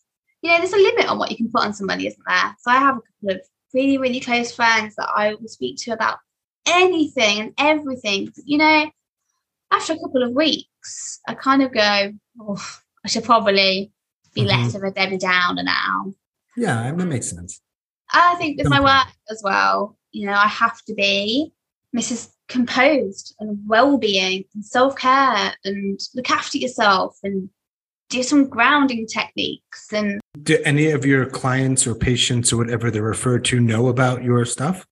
Speaker 1: You know, there's a limit on what you can put on somebody, isn't there? So I have a couple of really, really close friends that I will speak to about anything and everything. You know, after a couple of weeks, I kind of go, oh, I should probably be
Speaker 2: Mhm.
Speaker 1: less of a Debbie Downer now.
Speaker 2: Yeah, that makes sense.
Speaker 1: I think with my work as well, you know, I have to be Mrs. Composed and well-being and self-care and look after yourself and do some grounding techniques and
Speaker 2: Do any of your clients or patients or whatever they're referred to know about your stuff?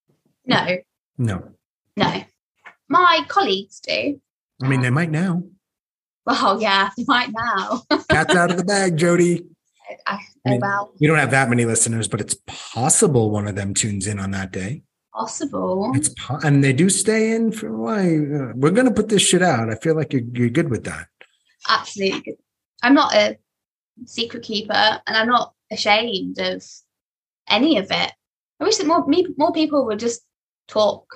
Speaker 1: no,
Speaker 2: No.
Speaker 1: no. My colleagues do.
Speaker 2: I mean, they might now.
Speaker 1: Well, yeah, they might now. *laughs*
Speaker 2: Cat's out of the bag, Jody.
Speaker 1: I,
Speaker 2: I
Speaker 1: oh,
Speaker 2: mean-
Speaker 1: well,
Speaker 2: We don't have that many listeners, but it's possible one of them tunes in on that day.
Speaker 1: Possible.
Speaker 2: It's po- and they do stay in for why we're gonna put this shit out. I feel like you're you're good with that.
Speaker 1: Absolutely. I'm not a secret keeper and I'm not ashamed of any of it. I wish that more me, more people would just talk,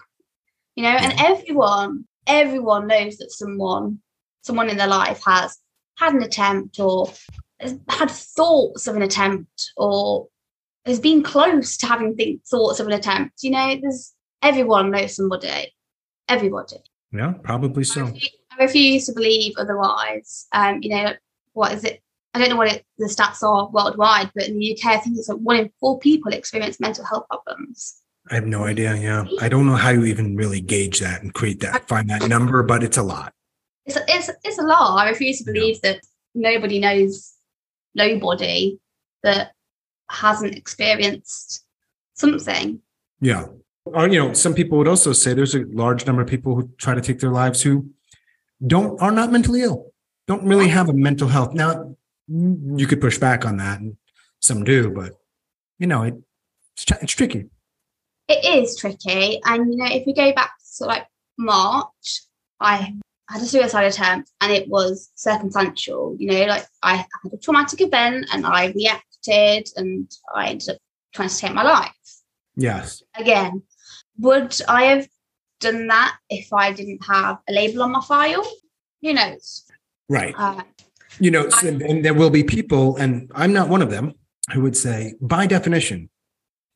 Speaker 1: you know, and everyone, everyone knows that someone, someone in their life has had an attempt or has had thoughts of an attempt or has been close to having think, thoughts of an attempt. You know, there's everyone knows somebody, everybody.
Speaker 2: Yeah, probably
Speaker 1: I
Speaker 2: so.
Speaker 1: I refuse to believe otherwise. Um, you know, what is it? I don't know what it, the stats are worldwide, but in the UK, I think it's like one in four people experience mental health problems.
Speaker 2: I have no idea. Yeah, I don't know how you even really gauge that and create that, find that number, but it's a lot.
Speaker 1: It's it's it's a lot. I refuse to believe that nobody knows nobody that hasn't experienced something.
Speaker 2: Yeah. Or you know, some people would also say there's a large number of people who try to take their lives who don't are not mentally ill, don't really have a mental health. Now, you could push back on that, and some do, but you know, it, it's, it's tricky.
Speaker 1: It is tricky, and you know, if we go back to like March, I had a suicide attempt, and it was circumstantial. You know, like I had a traumatic event, and I reacted, and I ended up trying to take my life.
Speaker 2: Yes.
Speaker 1: Again, would I have done that if I didn't have a label on my file? Who knows?
Speaker 2: Right.
Speaker 1: Uh,
Speaker 2: You know, s- and, and there will be people, and I'm not one of them, who would say, by definition,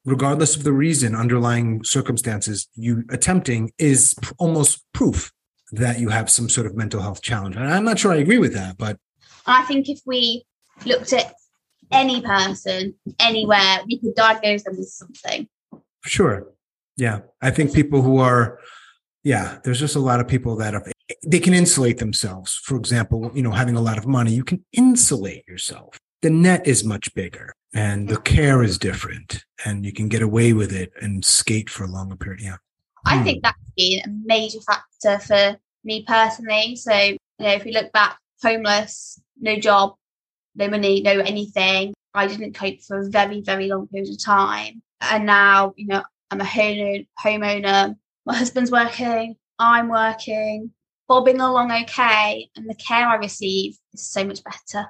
Speaker 2: regardless of the reason underlying circumstances, you attempting is p- almost proof that you have some sort of mental health challenge. And I'm not sure I agree with that, but
Speaker 1: I think if we looked at any person anywhere, we could diagnose them with something.
Speaker 2: sure. Yeah. I think people who are, yeah, there's just a lot of people that are, they can insulate themselves. For example, you know, having a lot of money, you can insulate yourself. The net is much bigger and the care is different and you can get away with it and skate for a longer period. Yeah.
Speaker 1: I
Speaker 2: Hmm.
Speaker 1: think that's been a major factor for me personally. So, you know, if we look back, homeless, no job, no money, no anything, I didn't cope for a very, very long period of time. And now, you know, I'm a home homeowner, my husband's working, I'm working, bobbing along okay, and the care I receive is so much better.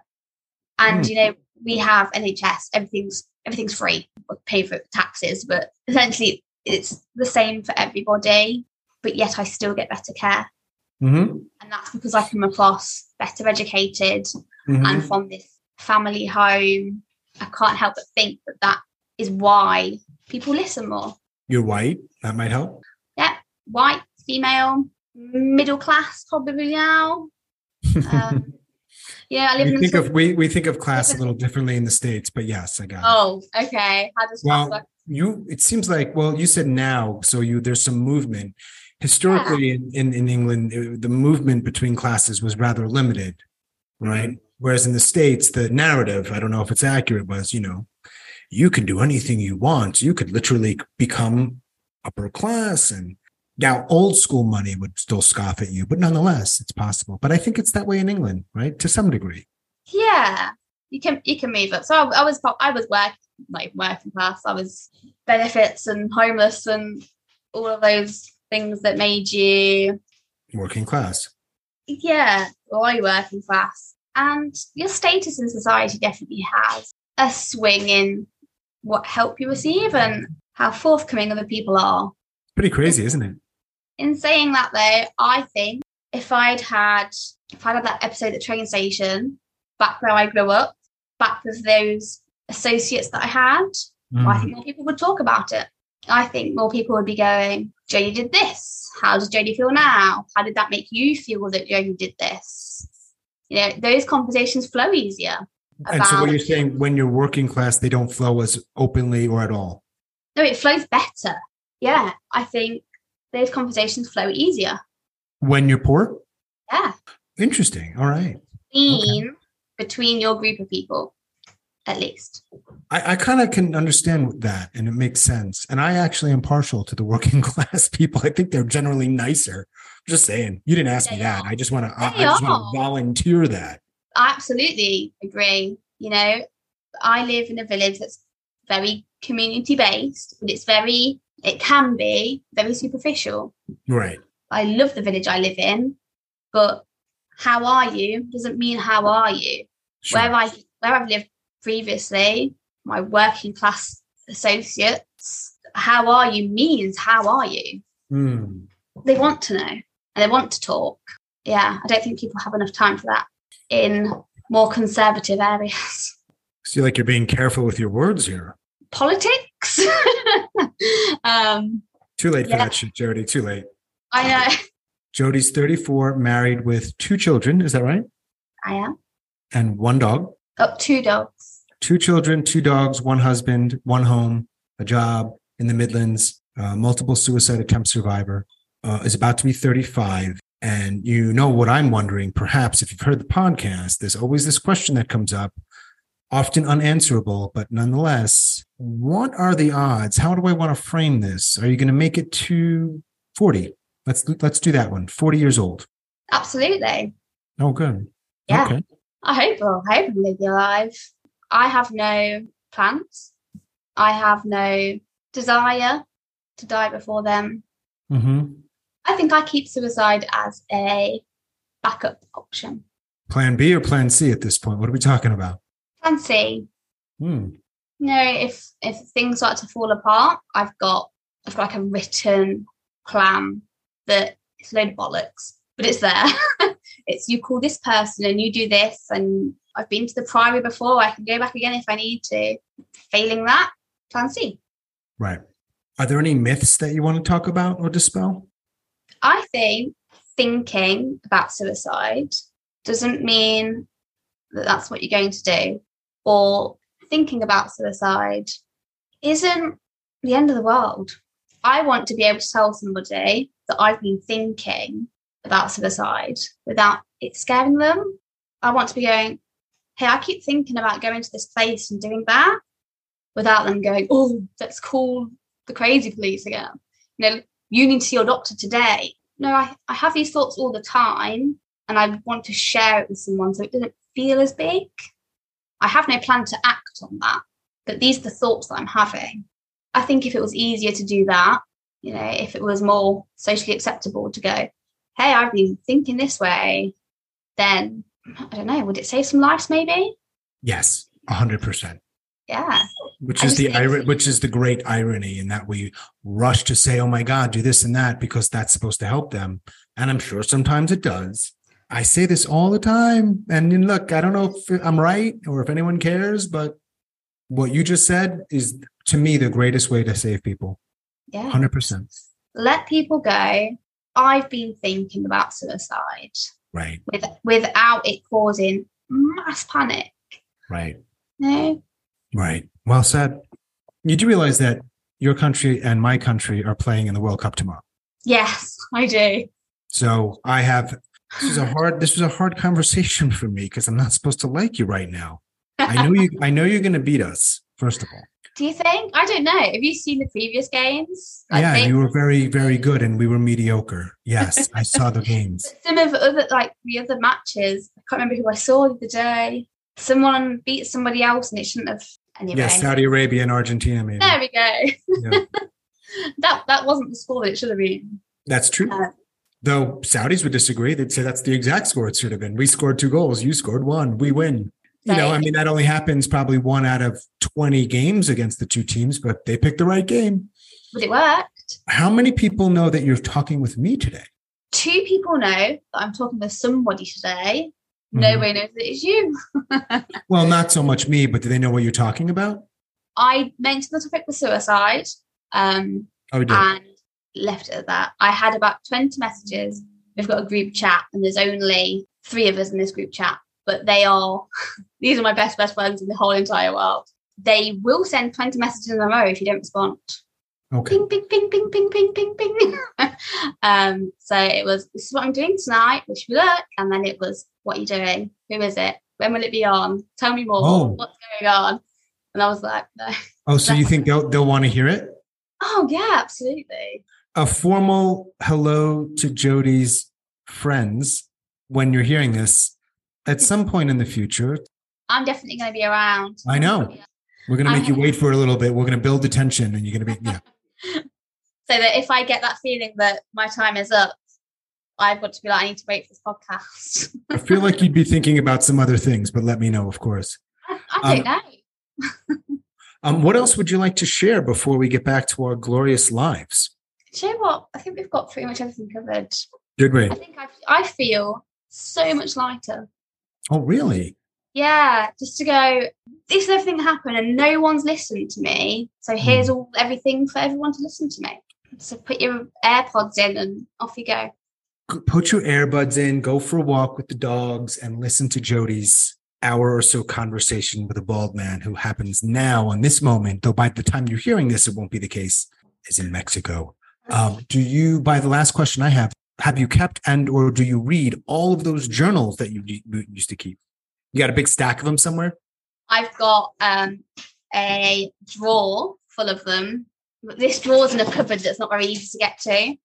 Speaker 1: And
Speaker 2: Hmm.
Speaker 1: you know, we have NHS, everything's everything's free. We pay for taxes, but essentially it's the same for everybody, but yet I still get better care.
Speaker 2: Mm-hmm.
Speaker 1: And that's because I come across better educated
Speaker 2: Mm-hmm.
Speaker 1: and from this family home. I can't help but think that that is why people listen more.
Speaker 2: You're white. That might help.
Speaker 1: Yeah, white, female, middle class, probably now. *laughs* Um, yeah, I live
Speaker 2: we
Speaker 1: in.
Speaker 2: think of we we think of class a little differently in the states, but yes, I got it.
Speaker 1: oh, okay. How does
Speaker 2: Well,
Speaker 1: work?
Speaker 2: you it seems like well, you said now, so you there's some movement. Historically, in, in in England, the movement between classes was rather limited, right? Whereas in the states, the narrative, I don't know if it's accurate, was you know, you can do anything you want. You could literally become upper class and. Now, old school money would still scoff at you, but nonetheless, it's possible. But I think it's that way in England, right? To some degree.
Speaker 1: Yeah, you can you can move up. So I, I was I was work like working class. I was benefits and homeless and all of those things that made you
Speaker 2: Working class.
Speaker 1: yeah, or you working class. And your status in society definitely has a swing in what help you receive and how forthcoming other people are.
Speaker 2: Pretty crazy, isn't it?
Speaker 1: In saying that though, I think if I'd had if I'd had that episode at the train station back where I grew up, back with those associates that I had, I
Speaker 2: Mm.
Speaker 1: think more people would talk about it. I think more people would be going, Jody did this. How does Jody feel now? How did that make you feel that Jody did this? You know, those conversations flow easier.
Speaker 2: And so, what you're saying, when you're working class, they don't flow as openly or at all.
Speaker 1: No, it flows better. Yeah, I think those conversations flow easier.
Speaker 2: When you're poor,
Speaker 1: Yeah.
Speaker 2: interesting. All right.
Speaker 1: Between between your group of people, at least.
Speaker 2: I, I kind of can understand that, and it makes sense. And I actually am partial to the working *laughs* class people. I think they're generally nicer. Just saying. You didn't ask me
Speaker 1: They
Speaker 2: that. I just want to. I, I just want to volunteer that.
Speaker 1: I absolutely agree. You know, I live in a village that's very community based, but it's very, it can be very superficial.
Speaker 2: Right.
Speaker 1: I love the village I live in, but how are you doesn't mean how are you.
Speaker 2: Sure.
Speaker 1: Where I where I've lived previously, my working class associates, how are you means how are you.
Speaker 2: Hmm.
Speaker 1: They want to know they want to talk. Yeah, I don't think people have enough time for that in more conservative areas. *laughs*
Speaker 2: Feel like you're being careful with your words here.
Speaker 1: Politics. *laughs* um,
Speaker 2: Too late for that shit, Jody. Too late.
Speaker 1: I know
Speaker 2: Jody's 34, married with two children. Is that right?
Speaker 1: I am.
Speaker 2: And one dog.
Speaker 1: Up two dogs.
Speaker 2: two children, two dogs, one husband, one home, a job in the Midlands, uh, multiple suicide attempt survivor, uh, is about to be 35. And you know what I'm wondering, perhaps if you've heard the podcast, there's always this question that comes up, often unanswerable, but nonetheless, what are the odds? How do I want to frame this? Are you going to make it to 40? Let's let's do that one. 40 years old.
Speaker 1: Absolutely.
Speaker 2: Oh, good.
Speaker 1: Yeah.
Speaker 2: Okay.
Speaker 1: I hope I'll hope I'll live your life. I have no plans. I have no desire to die before them.
Speaker 2: hmm
Speaker 1: I think I keep suicide as a backup option.
Speaker 2: Plan B or plan C at this point? What are we talking about?
Speaker 1: Plan C.
Speaker 2: Hmm.
Speaker 1: You know, if if things start to fall apart, I've got I've got like a written plan that it's a load of bollocks, but it's there. *laughs* it's you call this person and you do this, and I've been to the priory before. I can go back again if I need to. Failing that, plan C.
Speaker 2: Right. Are there any myths that you want to talk about or dispel?
Speaker 1: I think thinking about suicide doesn't mean that that's what you're going to do, or thinking about suicide isn't the end of the world. I want to be able to tell somebody that I've been thinking about suicide without it scaring them. I want to be going, hey, I keep thinking about going to this place and doing that without them going, oh, let's call the crazy police again. You know, you need to see your doctor today. No, I, I have these thoughts all the time and I want to share it with someone so it doesn't feel as big. I have no plan to act on that, but these are the thoughts that I'm having. I think if it was easier to do that, you know, if it was more socially acceptable to go, hey, I've been thinking this way, then I don't know, would it save some lives maybe?
Speaker 2: Yes, hundred percent.
Speaker 1: Yeah.
Speaker 2: Which
Speaker 1: I
Speaker 2: is the ir- which is the great irony in that we rush to say, "Oh my God, do this and that," because that's supposed to help them, and I'm sure sometimes it does. I say this all the time, and look, I don't know if I'm right or if anyone cares, but what you just said is to me the greatest way to save people.
Speaker 1: Yeah.
Speaker 2: 100%.
Speaker 1: Let people go. I've been thinking about suicide
Speaker 2: Right.
Speaker 1: with, without it causing mass panic.
Speaker 2: Right.
Speaker 1: No.
Speaker 2: Right. Well said. You do realize that your country and my country are playing in the World Cup tomorrow.
Speaker 1: Yes, I do.
Speaker 2: So I have this is a hard this was a hard conversation for me because I'm not supposed to like you right now. I know you I know you're gonna beat us, first of all.
Speaker 1: Do you think? I don't know. Have you seen the previous games? Like,
Speaker 2: yeah,
Speaker 1: they-
Speaker 2: you were very, very good and we were mediocre. Yes, I saw the *laughs* games.
Speaker 1: some of the other like the other matches. I can't remember who I saw the other day. Someone beat somebody else and it shouldn't have. Anyway,
Speaker 2: Yes, Saudi Arabia and Argentina, maybe.
Speaker 1: there we go.
Speaker 2: Yeah. *laughs*
Speaker 1: that that wasn't the score that it should have been.
Speaker 2: That's true.
Speaker 1: Uh,
Speaker 2: Though Saudis would disagree. They'd say that's the exact score it should have been. We scored two goals. You scored one. We win. You know, I mean, that only happens probably one out of 20 games against the two teams, but they picked the right game.
Speaker 1: But it worked.
Speaker 2: How many people know that you're talking with me today?
Speaker 1: Two people know that I'm talking with somebody today. Nobody knows that it's you. *laughs*
Speaker 2: Well, not so much me, but do they know what you're talking about?
Speaker 1: I mentioned the topic was suicide. Um,
Speaker 2: Oh,
Speaker 1: and left it at that. I had about 20 messages. We've got a group chat, and there's only three of us in this group chat, but they are *laughs* these are my best best friends in the whole entire world. They will send 20 messages in a row if you don't respond.
Speaker 2: Okay.
Speaker 1: Ping, ping, ping, ping, ping, ping, ping, ping. *laughs* um, so it was, this is what I'm doing tonight. Wish me luck. And then it was, what are you doing? Who is it? When will it be on? Tell me more.
Speaker 2: Oh.
Speaker 1: What's going on? And I was like, *laughs* no.
Speaker 2: Oh, so you think they'll, they'll want to hear it?
Speaker 1: Oh, yeah, absolutely.
Speaker 2: A formal hello to Jody's friends when you're hearing this at some *laughs* point in the future.
Speaker 1: I'm definitely going to be around.
Speaker 2: I know. We're going to make you wait for a little bit. We're going to build the tension and you're going to be, yeah.
Speaker 1: So that if I get that feeling that my time is up, I've got to be like, I need to wait for this podcast.
Speaker 2: I feel like you'd be thinking about some other things, but let me know, of course.
Speaker 1: I, *laughs* I don't know. *laughs*
Speaker 2: Um, what else would you like to share before we get back to our glorious lives?
Speaker 1: Do you know what? I think we've got pretty much everything covered.
Speaker 2: Did we?
Speaker 1: I think I, I feel so much lighter.
Speaker 2: Oh, really?
Speaker 1: Yeah, just to go, this is everything that happened and no one's listened to me. So here's all everything for everyone to listen to me. So put your AirPods in and off you go.
Speaker 2: Put your earbuds in, go for a walk with the dogs, and listen to Jody's hour or so conversation with a bald man who happens now on this moment, though by the time you're hearing this, it won't be the case, is in Mexico. Um, do you, by the last question I have, have you kept and or do you read all of those journals that you you used to keep? You got a big stack of them somewhere?
Speaker 1: I've got um, a drawer full of them. This drawer's in a cupboard that's not very easy to get to.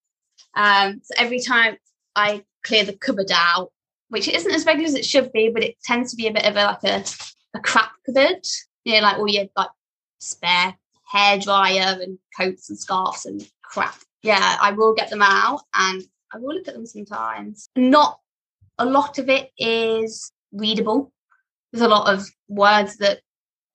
Speaker 1: Um, so every time I clear the cupboard out, which isn't as regular as it should be, but it tends to be a bit of a like a, a crap cupboard. You know, like all your like spare hair dryer and coats and scarves and crap. Yeah, I will get them out and I will look at them sometimes. Not a lot of it is readable there's a lot of words that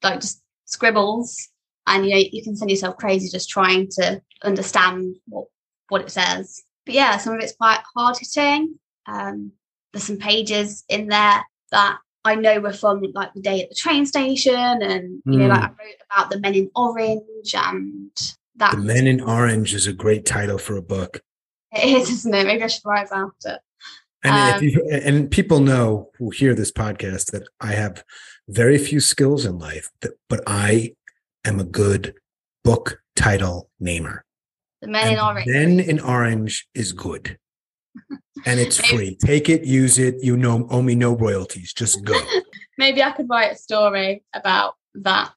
Speaker 1: like just scribbles and you know you can send yourself crazy just trying to understand what what it says. But yeah some of it's quite hard hitting um there's some pages in there that i know were from like the day at the train station and you know like i wrote about the men in orange and that
Speaker 2: The Men in Orange is a great title for a book.
Speaker 1: it is isn't it? Maybe i should write about it
Speaker 2: And
Speaker 1: Um,
Speaker 2: if you, and people know who hear this podcast that I have very few skills in life, but, but I am a good book title namer.
Speaker 1: the men in orange
Speaker 2: Men in Orange is good. And it's *laughs* free. Take it, use it. You know, owe me no royalties. Just go. *laughs*
Speaker 1: maybe i could write a story about that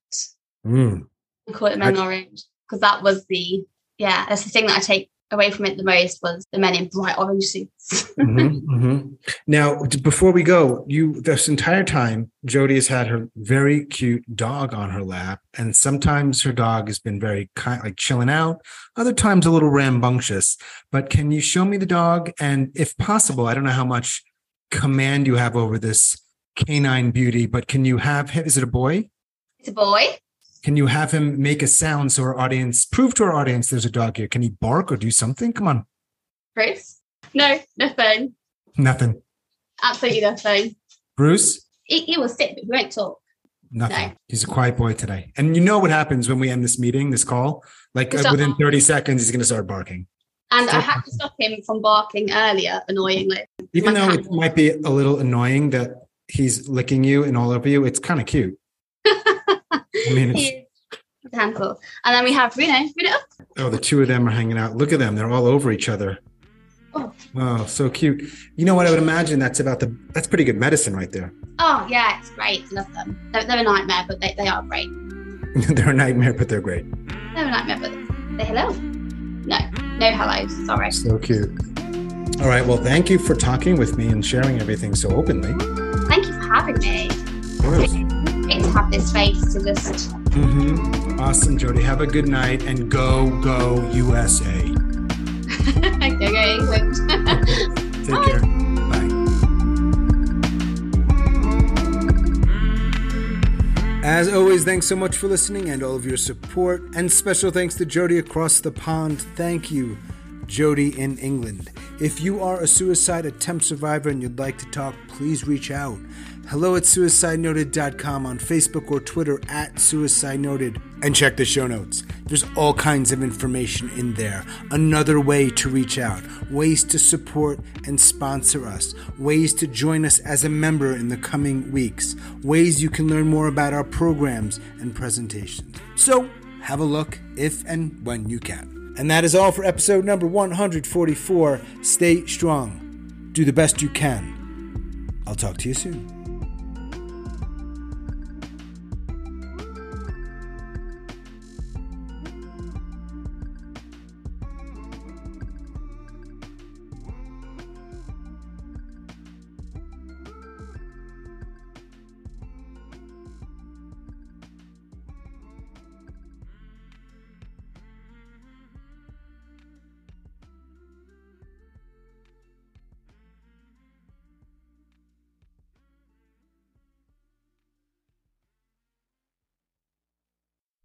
Speaker 2: Mm.
Speaker 1: and call it Men in Orange because that was the yeah that's the thing that I take away from it the most was the men in bright orange suits.
Speaker 2: Mhm, *laughs* mhm. Now, before we go, you this entire time, Jody has had her very cute dog on her lap, and sometimes her dog has been very kind, like chilling out. Other times, a little rambunctious. But can you show me the dog? And if possible, I don't know how much command you have over this canine beauty, but can you have him? Is it a boy?
Speaker 1: it's a boy.
Speaker 2: Can you have him make a sound so our audience prove to our audience there's a dog here? Can he bark or do something? Come on,
Speaker 1: Bruce? No, nothing.
Speaker 2: nothing.
Speaker 1: Absolutely nothing.
Speaker 2: Bruce,
Speaker 1: He, he will sit, but he won't talk.
Speaker 2: Nothing.
Speaker 1: No.
Speaker 2: He's a quiet boy today. And you know what happens when we end this meeting, this call? Like uh, within 30 seconds, he's going to start barking.
Speaker 1: And I had to stop him from barking earlier, annoyingly.
Speaker 2: Even though it might be a little annoying that he's licking you and all over you, it's kind of cute. *laughs* I mean, it's,
Speaker 1: handful. And then we have Reno. Reno,
Speaker 2: oh, the two of them are hanging out. Look at them. They're all over each other.
Speaker 1: Oh.
Speaker 2: Oh, so cute. You know what? I would imagine that's about the, that's pretty good medicine right there.
Speaker 1: oh, yeah, it's great. Love them. They're, they're a nightmare, but they, they are great. *laughs*
Speaker 2: they're a nightmare, but they're great.
Speaker 1: They're a nightmare, but say hello. No, no hellos. Sorry.
Speaker 2: So cute. All right. Well, thank you for talking with me and sharing everything so openly.
Speaker 1: Thank you for having me.
Speaker 2: Of course.
Speaker 1: Great to have this space to just.
Speaker 2: Mm-hmm. Awesome, Jody. Have a good night and go, go USA. *laughs* As always, thanks so much for listening and all of your support. And special thanks to Jody across the pond. Thank you, Jody in England. If you are a suicide attempt survivor and you'd like to talk, please reach out. Hello at suicidenoted.com on Facebook or Twitter at Suicide Noted. And check the show notes. There's all kinds of information in there. Another way to reach out, ways to support and sponsor us, ways to join us as a member in the coming weeks, ways you can learn more about our programs and presentations. So, have a look if and when you can. And that is all for episode number 144. Stay strong. Do the best you can. I'll talk to you soon.